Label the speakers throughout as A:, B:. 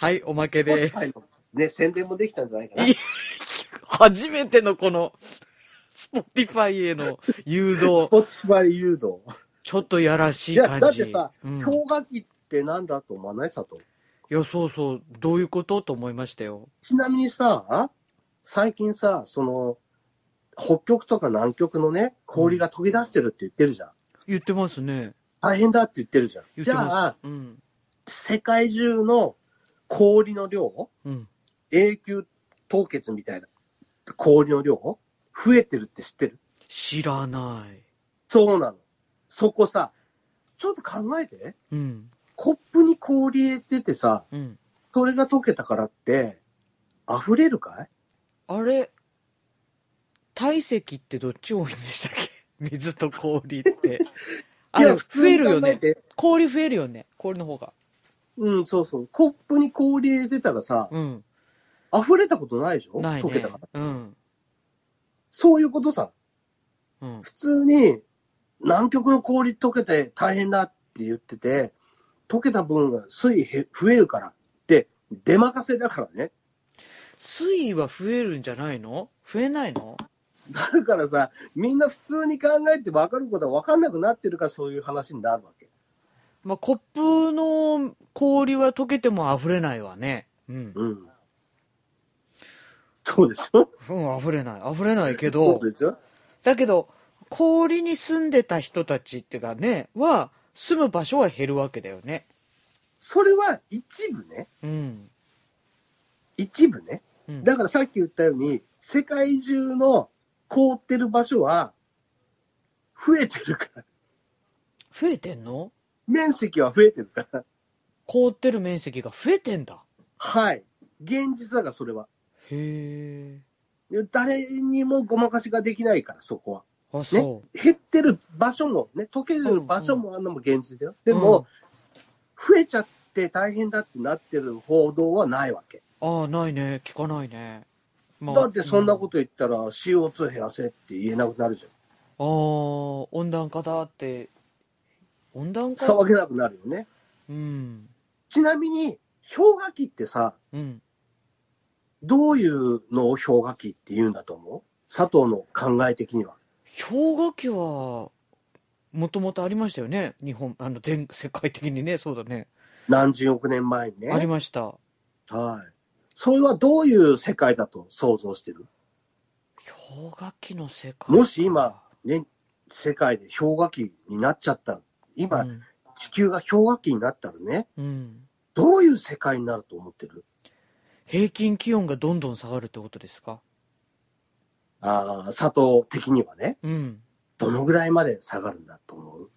A: はい、おまけです。
B: ね、宣伝もできたんじゃないかな。
A: い初めてのこの、スポティファイへの誘導、
B: Spotify 誘導。
A: ちょっとやらし
B: いや、
A: い感じ。
B: だってさ、
A: うん、い
B: 氷河期ってなんだと思わない？佐藤。
A: や、そうそう、どういうことと思いましたよ。
B: ちなみにさ、最近さ、その、北極とか南極のね、氷が溶け出してるって言ってるじゃん。
A: 言ってますね。
B: 大変だって言ってるじゃん。じ。ゃあ、
A: うん。
B: 世界中の氷の量、
A: うん。
B: 永久凍結みたいな氷の量、増えてるって知ってる？
A: 知らない。
B: そうなの。そこさ、ちょっと考えて。
A: うん。
B: コップに氷入れててさ、
A: うん。
B: それが溶けたからって、溢れるかい？
A: あれ、体積ってどっち多いんでしたっけ？水と氷って。あれ、増えるよね。氷増えるよね。氷の方が。
B: うん、そうそう。コップに氷入れてたらさ、
A: うん。
B: 溢れたことないでしょ？
A: ないね。
B: 溶けたから。
A: うん。
B: そういうことさ。
A: うん。
B: 普通に南極の氷溶けて大変だって言ってて、溶けた分が水位へ増えるからって出任せだからね。
A: 水位は増えるんじゃないの？増えないの？
B: だからさ、みんな普通に考えて分かることは分かんなくなってるからそういう話になるわけ。
A: まあ、コップの氷は溶けても溢れないわね。うん。
B: うん。そうでしょ？
A: うん、溢れない。溢れないけ
B: そ
A: ど
B: う、でしょ？
A: だけど、氷に住んでた人たちっていうかね、は、住む場所は減るわけだよね。
B: それは一部ね。
A: うん。
B: 一部ね。
A: うん、
B: だからさっき言ったように、世界中の凍ってる場所は増えてるから。
A: 増えてんの？
B: 面積は増えてるから。
A: 凍ってる面積が増えてんだ。
B: はい。現実だからそれは。
A: へ
B: 誰にもごまかしができないから、そこは。
A: え。あ、そ
B: 減ってる場所も、ね、溶ける場所もあんのも現実だよ。
A: う。
B: でも、
A: うん
B: 増えちゃって大変だってなってる報道はないわけ。
A: ああ、ないね。聞かないね。まあ
B: だってそんなこと言ったら CO2 減らせって言えなくなるじゃん。
A: ああ、温暖化だって。温暖化？
B: 騒げなくなるよね。
A: うん。
B: ちなみに、氷河期ってさ、
A: うん。
B: どういうのを氷河期って言うんだと思う？佐藤の考え的には。
A: 氷河期は、もともとありましたよね？日本、あの、全世界的にね、そうだね。
B: 何十億年前にね。
A: ありました。
B: はい。それはどういう世界だと想像してる？
A: 氷河期の世界。
B: もし今、ね、世界で氷河期になっちゃった。今、
A: うん。
B: 地球が氷河期になったらね、
A: うん。
B: どういう世界になると思ってる？
A: 平均気温がどんどん下がるってことですか？
B: ああ、佐藤的にはね、
A: うん。
B: どのぐらいまで下がるんだと思う？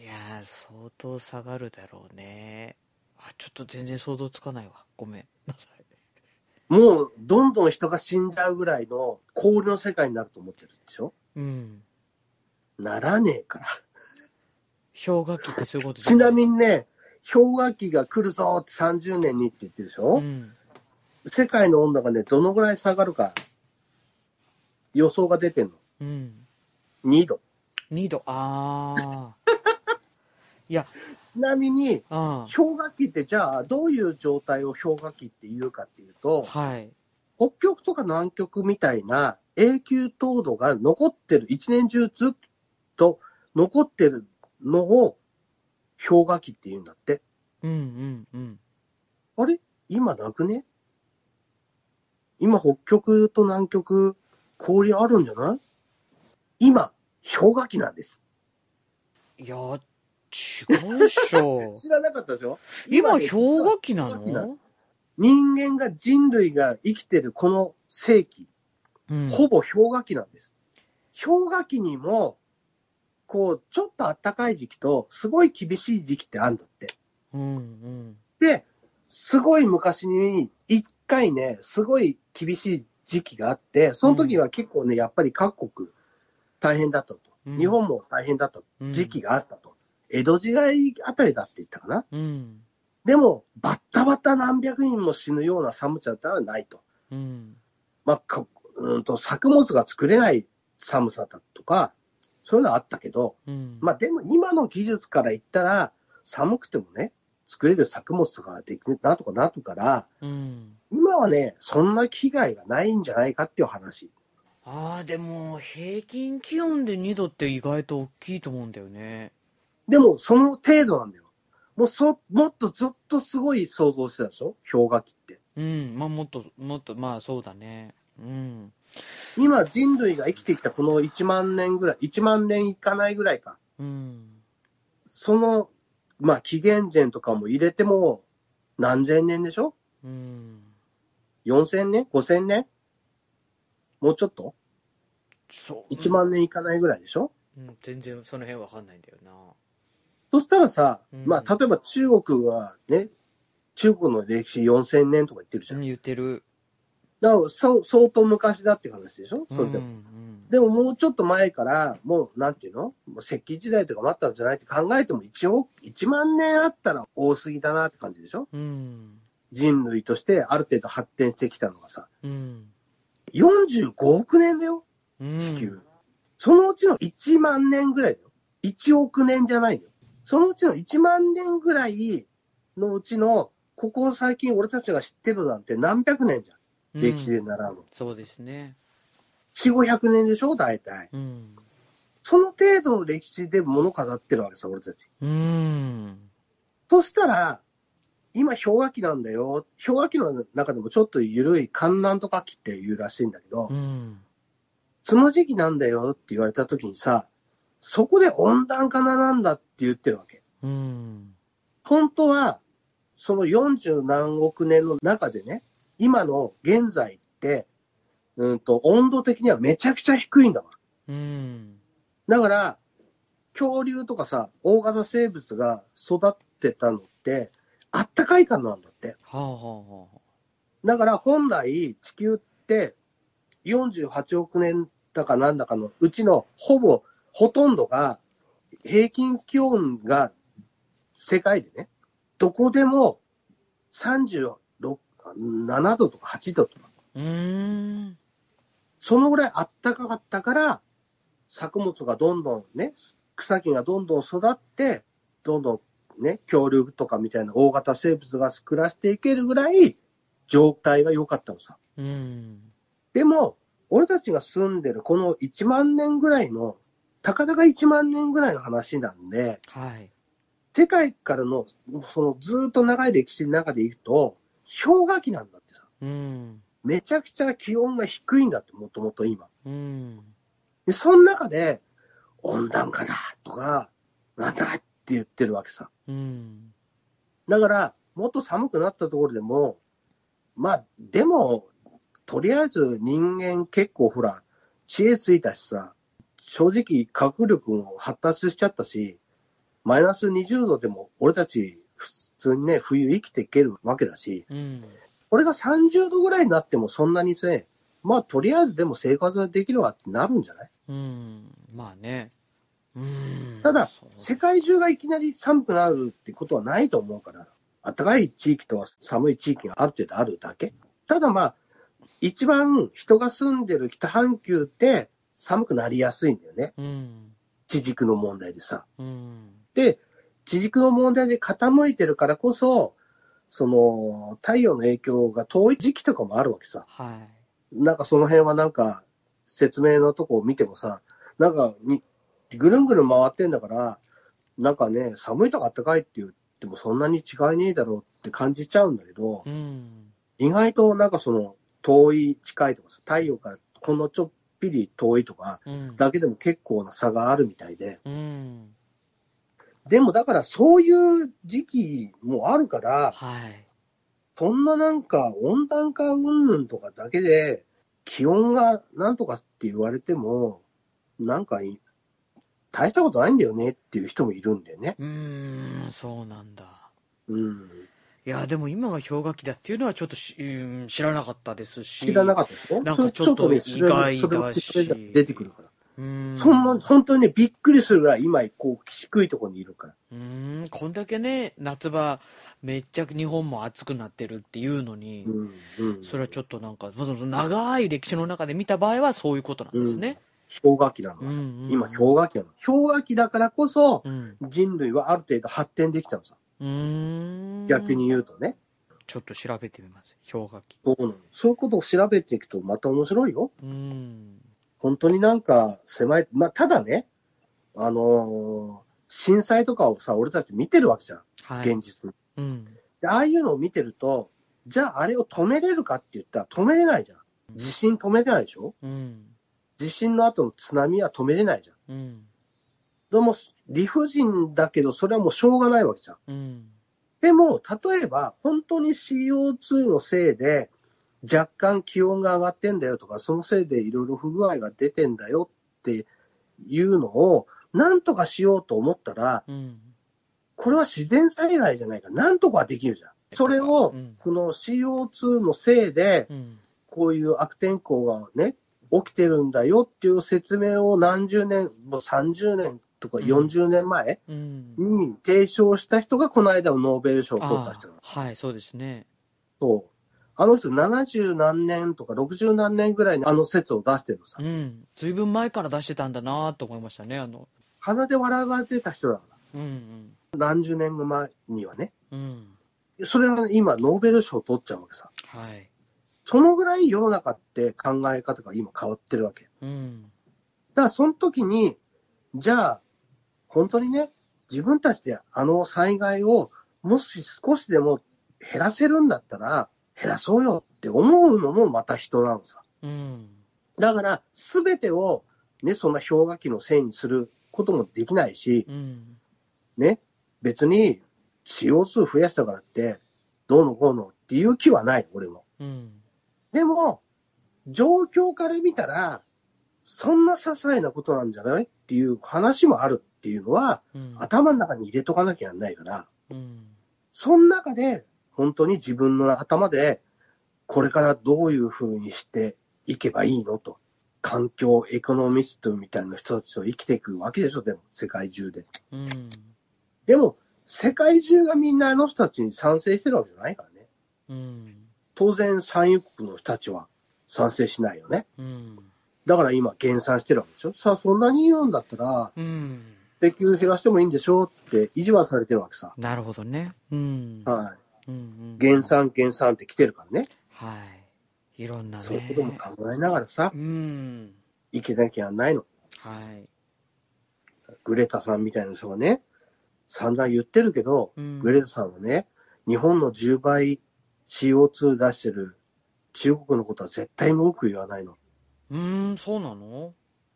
A: いやー、相当下がるだろうね。あ、ちょっと全然想像つかないわ。ごめんなさい。
B: もう、どんどん人が死んじゃうぐらいの氷の世界になると思ってるでしょ？
A: うん。
B: ならねえから。
A: 氷河期ってそういうことじゃ
B: ちなみ
A: に。
B: にね、氷河期が来るぞって30年にって言ってるでしょ、
A: うん。
B: 世界の温度がね、どのぐらい下がるか、予想が出てんの？
A: うん。
B: 2度。
A: 2度。ああ。いや、
B: ちなみに、
A: あ
B: 氷河期ってじゃあ、どういう状態を氷河期って言うかっていう
A: あ。
B: と、
A: はい。
B: 北極とか南極みたいな永久凍土が残ってる、一年中ずっと残ってるのを氷河期って言うんだって。
A: うんうんうん。
B: あれ？今なくね？今北極と南極氷あるんじゃない？今、氷河期なんです。
A: いや、違うでしょ。
B: 知らなかったでしょ？
A: 今、
B: ね
A: 氷河期なの？
B: です人間が人類が生きてるこの世紀、
A: うん。
B: ほぼ氷河期なんです。氷河期にも、こう、ちょっと暖かい時期と、すごい厳しい時期ってあるんだって。
A: うんうん。
B: で、すごい昔に、一回ね、すごい厳しい時期があって、その時は結構ね、やっぱり各国大変だったと。
A: うん
B: 日本も大変だった
A: うん
B: 時期があったと。江戸時代あたりだって言ったかな。
A: うん。
B: でも、バッタバタ何百人も死ぬような寒さではないと。
A: うん。
B: まあ、かうんと作物が作れない寒さだとか、そういうのはあったけど、
A: うん。
B: まあでも今の技術から言ったら、寒くてもね、作れる作物とかができる、なんとかなるから、
A: うん。
B: 今はね、そんな被害がないんじゃないかっていう話。
A: ああ、でも、平均気温で2度って意外と大きいと思うんだよね。
B: でも、その程度なんだよ。もうそ、もっとずっとすごい想像してたでしょ？氷河期って。
A: うん。まあ、もっと、もっと、まあ、そうだね。うん。
B: 今人類が生きてきたこの1万年ぐらい、1万年いかないぐらいか。
A: うん。
B: その、まあ紀元前とかも入れても何千年でしょ？
A: うん。
B: ?4000 年 ?5000 年？もうちょっと？
A: そう。
B: ?1 万年いかないぐらいでしょ？
A: うん、全然その辺わかんないんだよな。
B: そしたらさ、
A: うん
B: まあ例えば中国はね、中国の歴史4000年とか言ってるじゃん。
A: うん、言ってる。
B: だからそう相当昔だって話でしょ？それでも。
A: うん
B: でももうちょっと前から、もうなんていうの？もう石器時代とかもあったんじゃないって考えても一応1万年あったら多すぎだなって感じでしょ？
A: うん。うん。
B: 人類としてある程度発展してきたのがさ、
A: うん。
B: 45億年だよ、
A: うん。
B: 地球。そのうちの1万年ぐらいだよ。1億年じゃないよ。そのうちの1万年ぐらいのうちの、ここ最近俺たちが知ってるなんて何百年じゃん。
A: うん
B: 歴史で習うの。
A: そうですね。
B: 4、500年でしょ大体。
A: うん。
B: その程度の歴史で物語ってるわけさ、俺たち。
A: うん。
B: そしたら、今氷河期なんだよ。氷河期の中でもちょっと緩い寒南とか期って言うらしいんだけど、
A: うん。
B: その時期なんだよって言われた時にさ、そこで温暖化なんだって言ってるわけ。
A: うん。
B: 本当は、その40何億年の中でね、今の現在って、うんと、温度的にはめちゃくちゃ低いんだわ。
A: うん。
B: だから、恐竜とかさ、大型生物が育ってたのって、あったかいからなんだって。
A: はあはあはあ。
B: だから本来地球って48億年だかなんだかのうちのほぼほとんどが平均気温が世界でね、どこでも36、7度とか8度とか。そのぐらい暖かかったから作物がどんどんね、草木がどんどん育って、どんどんね、恐竜とかみたいな大型生物が暮らしていけるぐらい状態が良かったのさ。
A: うん。
B: でも、俺たちが住んでるこの1万年ぐらいの、たかだか1万年ぐらいの話なんで、
A: はい。
B: 世界からの、そのずーっと長い歴史の中でいくと、氷河期なんだってさ。
A: うん。
B: めちゃくちゃ気温が低いんだって、もともと今。
A: うん。
B: で、その中で、温暖化だとか、なんだって言ってるわけさ。
A: うん。
B: だから、もっと寒くなったところでも、まあ、でも、とりあえず人間結構ほら、知恵ついたしさ、正直科学力も発達しちゃったし、マイナス20度でも俺たち普通にね、冬生きていけるわけだし、
A: うん。
B: これが30度ぐらいになってもそんなにね、まあとりあえずでも生活ができるわってなるんじゃない？
A: うん。まあね。うん。
B: ただ世界中がいきなり寒くなるってことはないと思うから、暖かい地域と寒い地域がある程度あるだけ。ただまあ、一番人が住んでる北半球って寒くなりやすいんだよね。
A: うん。
B: 地軸の問題でさ。
A: うん。
B: で、地軸の問題で傾いてるからこそ、その、太陽の影響が遠い時期とかもあるわけさ。
A: はい。
B: なんかその辺はなんか、説明のとこを見てもさ、なんかに、ぐるんぐるん回ってんだから、なんかね、寒いとか暖かいって言ってもそんなに違いねえだろうって感じちゃうんだけど、
A: うん。
B: 意外となんかその、遠い近いとかさ、太陽からほんのちょっぴり遠いとか、
A: うん。
B: だけでも結構な差があるみたいで。
A: うん。
B: でもだからそういう時期もあるから、
A: はい。
B: そんななんか温暖化云々とかだけで気温がなんとかって言われても、なんかい大したことないんだよねっていう人もいるんだよね。
A: うーん、そうなんだ。
B: うん。
A: いや、でも今が氷河期だっていうのはちょっとし、うん、知らなかったですし。
B: 知らなかったでしょ？
A: なんかちょっと
B: ねそれ
A: 意外だし
B: それが出てくるから。
A: うん。
B: そんな、本当にね、びっくりするぐらい今、こう、低いところにいるから。
A: うーん、こんだけね、夏場、めっちゃ日本も暑くなってるっていうのに、
B: うん。うん。
A: それはちょっとなんか、長い歴史の中で見た場合はそういうことなんですね。
B: 氷河期なのさ。
A: うんうん
B: 今、氷河期なの。氷河期だからこそ、
A: うん。
B: 人類はある程度発展できたのさ。
A: うーん。
B: 逆に言うとね。
A: ちょっと調べてみます。氷河期。
B: そうそういうことを調べていくとまた面白いよ。
A: うん。
B: 本当になんか狭い。まあ、ただね、あのー震災とかをさ、俺たち見てるわけじゃん。
A: はい。
B: 現実に。
A: うん。
B: で、ああいうのを見てると、じゃああれを止めれるかって言ったら止めれないじゃん。地震止めれないでしょ？
A: うん。
B: 地震の後の津波は止めれないじゃん。
A: うん。
B: でも、理不尽だけど、それはもうしょうがないわけじゃん。
A: うん。
B: でも、例えば、本当に CO2 のせいで、若干気温が上がってんだよとか、そのせいでいろいろ不具合が出てんだよっていうのを、なんとかしようと思ったら、
A: うん。
B: これは自然災害じゃないか。なんとかはできるじゃん。それを
A: うん、
B: その CO2 のせいで、
A: うん。
B: こういう悪天候がね、起きてるんだよっていう説明を何十年、もう30年とか
A: うん
B: 40年前
A: うん。
B: に提唱した人がこの間のノーベル賞を取った
A: あ
B: 人なの。
A: ーはい、そうですね。
B: そう。あの人70何年とか60何年ぐらいにあの説を出してるのさ
A: う。ん。ずいぶん前から出してたんだなと思いましたね、あの。
B: 鼻で笑われてた人だから。
A: うん
B: 何十年前にはね。
A: うん。うん。
B: それが今ノーベル賞を取っちゃうわけさ。
A: はい。
B: そのぐらい世の中って考え方が今変わってるわけ。
A: うん。
B: だからその時に、じゃあ、本当にね、自分たちであの災害をもし少しでも減らせるんだったら、減らそうよって思うのもまた人なのさ。
A: うん。
B: だから、すべてをね、そんな氷河期のせいにすることもできないし、
A: うん。
B: ね、別に CO2 増やしたからって、どうのこうのっていう気はない、俺も。
A: うん。
B: でも、状況から見たら、そんな些細なことなんじゃないっていう話もあるっていうのは、
A: うん。
B: 頭の中に入れとかなきゃなんないから、
A: うん。
B: その中で、本当に自分の頭で、これからどういう風にしていけばいいのと。環境エコノミストみたいな人たちと生きていくわけでしょ、でも、世界中で。
A: うん。
B: でも、世界中がみんなあの人たちに賛成してるわけじゃないからね。
A: うん。
B: 当然、産油国の人たちは賛成しないよね。
A: うん。
B: だから今減産してるわけでしょ。さあ、そんなに言うんだったら、
A: うん。
B: 石油減らしてもいいんでしょって意地はされてるわけさ。
A: なるほどね。うん。
B: はい。減産、減産って来てるからね。
A: はい。いろんなね。
B: そういうことも考えながらさ
A: う、ん。
B: いけなきゃないの。
A: はい。
B: グレタさんみたいな人がね、散々言ってるけど、
A: うん
B: グレタさんはね、日本の10倍 CO2 出してる中国のことは絶対文句言わないの。
A: うーん、そうなの？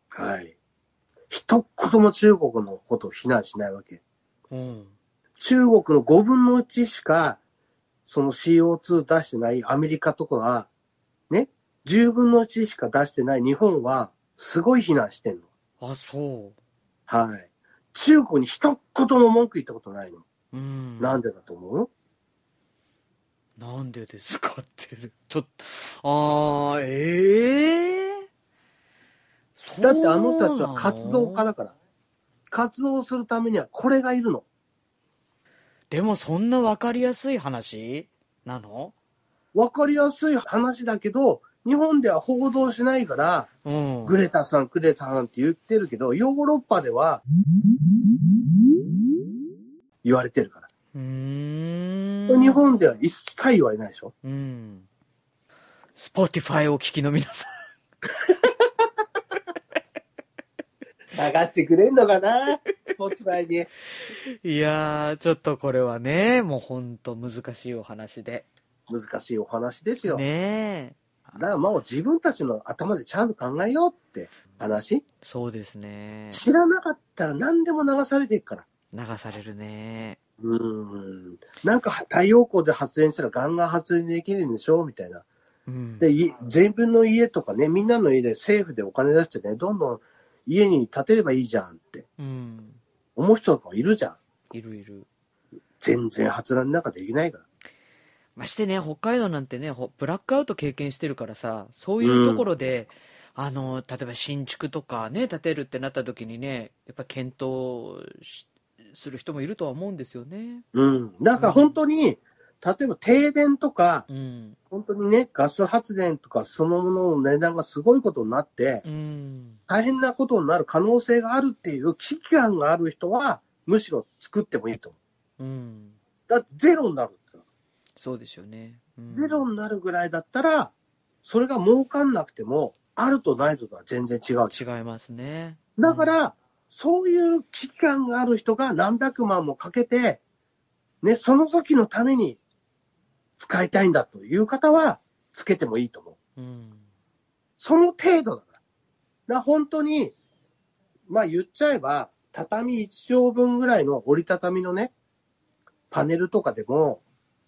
B: はい。一言も中国のことを非難しないわけ。
A: うん。
B: 中国の5分の1しか、その CO2 出してないアメリカとかは、ね、10分の1しか出してない日本は、すごい非難してんの。
A: あ、そ
B: はい。中国に一言も文句言ったことないの。
A: う。うん。
B: なんでだと思う？
A: なんでですかってる。ちょっと、あー、ええー？
B: だってあの人たちは活動家だから。活動するためにはこれがいるの。
A: でもそんなわかりやすい話？なの？
B: わかりやすい話だけど、日本では報道しないから、
A: うん。
B: グレタさん、グレタさんって言ってるけど、ヨーロッパでは、言われてるから。日本では一切言われないでしょ？
A: うん。スポティファイをお聞きの皆さ
B: 流してくれんのかな？スポティファイに。
A: ん。いやー、ちょっとこれはね、もうほんと難しいお話で。
B: 難しいお話ですよ。
A: ねえ。
B: だからもう自分たちの頭でちゃんと考えようって話。
A: そうですね。
B: 知らなかったら何でも流されていくから。
A: 流されるね。
B: うーん。なんか太陽光で発電したらガンガン発電できるんでしょみたいな。
A: うん。
B: で、い全部の家とかね、みんなの家で政府でお金出してね、どんどん家に建てればいいじゃんって
A: うん。
B: 思う人とかもいるじゃん。
A: いるいる。
B: 全然発電なんかできないから。
A: ましてね、北海道なんてね、ほブラックアウト経験してるからさ、そういうところで、あの、例えば新築とかね、建てるってなった時にね、やっぱ検討しする人もいるとは思うんですよね。
B: うん。だから本当に、例えば停電とか、
A: うん。
B: 本当にね、ガス発電とかそのものの値段がすごいことになって、
A: うん。
B: 大変なことになる可能性があるっていう危機感がある人は、むしろ作ってもいいと思
A: うん。
B: う。だってゼロになる。
A: そうですよね。うん
B: ゼロになるぐらいだったら、それが儲かんなくても、あるとないととは全然違う
A: 違いますね。
B: だから、そういう危機感がある人が何百万もかけて、ね、その時のために使いたいんだという方は、つけてもいいと思う。
A: うん。
B: その程度だから。本当に、まあ言っちゃえば、畳1畳分ぐらいの折りたたみのね、パネルとかでも、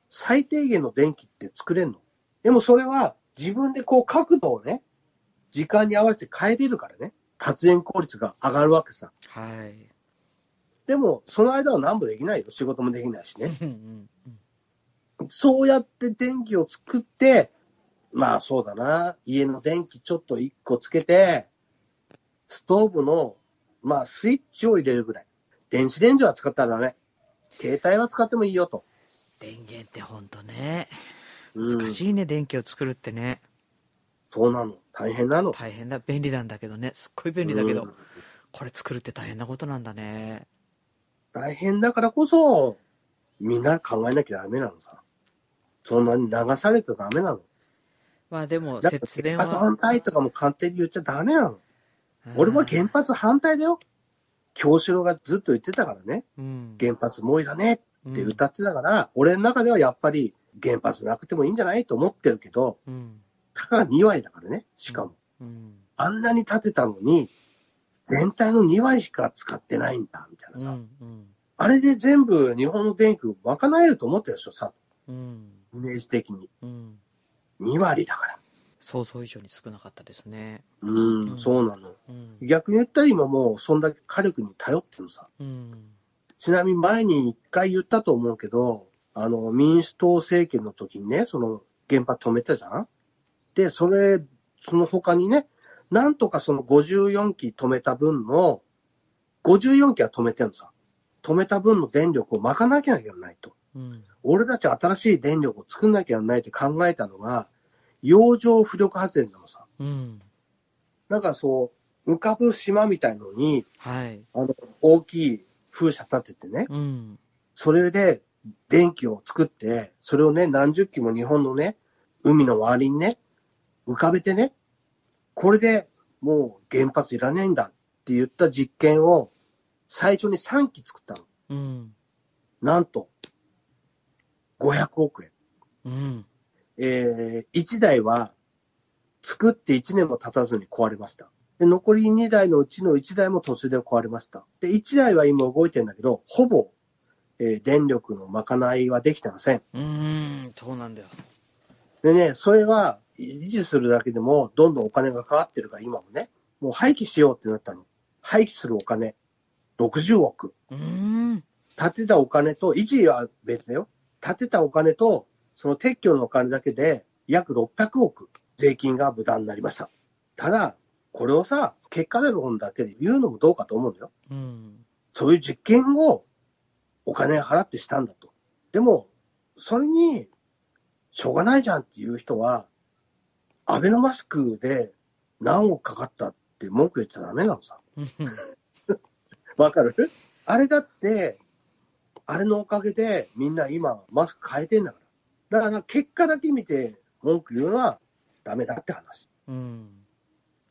B: 最低限の電気って作れんの。でもそれは自分でこう角度をね、時間に合わせて変えれるからね、発電効率が上がるわけさ。
A: はい。
B: でも、その間は何もできないよ。仕事もできないしね。
A: うんうんうん
B: そうやって電気を作って、まあそうだな、家の電気ちょっと一個つけて、ストーブの、まあスイッチを入れるぐらい。電子レンジは使ったらダメ。携帯は使ってもいいよと。
A: 電源ってほんとね。
B: うん
A: 難しいね、電気を作るってね。
B: そうなの。大変なの。
A: 大変だ。便利なんだけどね。すっごい便利だけど。
B: うん
A: これ作るって大変なことなんだね。
B: 大変だからこそ、みんな考えなきゃダメなのさ。そんなに流されてダメなの。
A: まあでも、
B: だって
A: 節電
B: 原発反
A: は。
B: 対とかも勝手に言っちゃダメなの。俺も原発反対だよ。京志郎がずっと言ってたからね。
A: うん。
B: 原発もういらねえって
A: うん
B: 歌ってたから、俺の中ではやっぱり原発なくてもいいんじゃないと思ってるけど、
A: うん。
B: たかが2割だからね、しかも。
A: うん。
B: あんなに建てたのに、全体の2割しか使ってないんだ、みたいなさ。
A: うん。うん。
B: あれで全部日本の電気賄えると思ってるでしょ、さ、
A: うん。
B: イメージ的に。
A: うん。
B: 2割だから。
A: 想像以上に少なかったですね。
B: うん、
A: うん
B: そうなの。
A: うん。
B: 逆に言ったら今もうそんだけ火力に頼ってるのさ。
A: うん。
B: ちなみに前に一回言ったと思うけど、あの、民主党政権の時にね、その原発止めたじゃん？で、それ、その他にね、なんとかその54機止めた分の、54機は止めてんのさ。止めた分の電力を賄わなきゃいけないと。
A: うん。
B: 俺たち新しい電力を作んなきゃいけないって考えたのが、洋上浮力発電なのさ。
A: うん。
B: なんかそう、浮かぶ島みたいのに、
A: はい。
B: あの、大きい風車立ててね、
A: うん。
B: それで電気を作って、それをね、何十機も日本のね、海の周りにね、浮かべてね、これでもう原発いらねえんだって言った実験を最初に3機作ったの。
A: うん。
B: なんと、500億円。
A: うん。
B: えー、1台は作って1年も経たずに壊れました。で、残り2台のうちの1台も途中で壊れました。で、1台は今動いてんだけど、ほぼ、えー電力の賄いはできてません。
A: うん。そうなんだよ。
B: でね、それが維持するだけでも、どんどんお金がかかってるから、今もね、もう廃棄しようってなったの。廃棄するお金、60億。
A: うん。
B: 建てたお金と、維持は別だよ。建てたお金と、その撤去のお金だけで、約600億、税金が無駄になりました。ただ、これをさ、結果で論だけで言うのもどうかと思うんだよ。
A: うん。
B: そういう実験をお金払ってしたんだと。でも、それに、しょうがないじゃんっていう人は、アベノマスクで何億かかったって文句言っちゃダメなのさ。わかる？あれだって、あれのおかげでみんな今マスク変えてんだから。だから結果だけ見て文句言うのはダメだって話。
A: うん。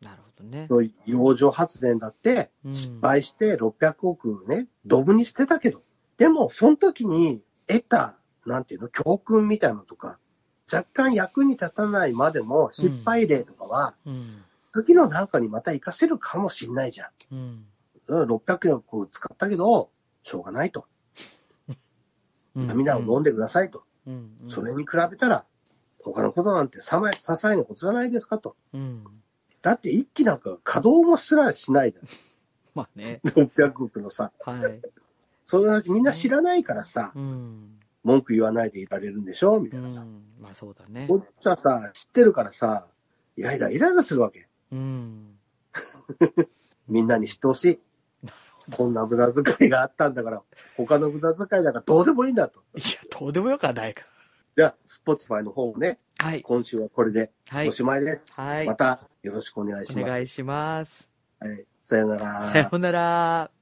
A: なるほどね。
B: 洋上発電だって
A: うん
B: 失敗して600億ね、ドブに捨てたけど、でもその時に得た、なんていうの、教訓みたいなのとか、若干役に立たないまでも失敗例とかは、
A: うん。
B: 次のなんかにまた活かせるかもしんないじゃん。
A: うん。
B: うん600億使ったけど、しょうがないと。
A: うん
B: 涙を飲んでくださいと。
A: うん。うん
B: それに比べたら、他のことなんてさま、些細なことじゃないですかと。
A: うん。
B: だって一機なんか稼働もすらしないだ。
A: まあね。
B: 600億のさ。
A: はい。
B: それみんな知らないからさ、
A: うん。
B: 文句言わないでいられるんでしょみた
A: う
B: いなさ。
A: ん。まあそうだね。
B: こっちはさ、知ってるからさ、イライライライラするわけ。
A: うん。
B: みんなに知ってほしい。こんな無駄遣いがあったんだから、他の無駄遣いだからどうでもいいんだと。
A: いや、どうでもよくはないか
B: じゃあ、スポティファイの方もね、
A: ら。はい。
B: 今週はこれで
A: はい
B: お。しまいです。
A: はい。
B: またよろしくお願いします。
A: お願いします。
B: はい、さよなら。
A: さようなら。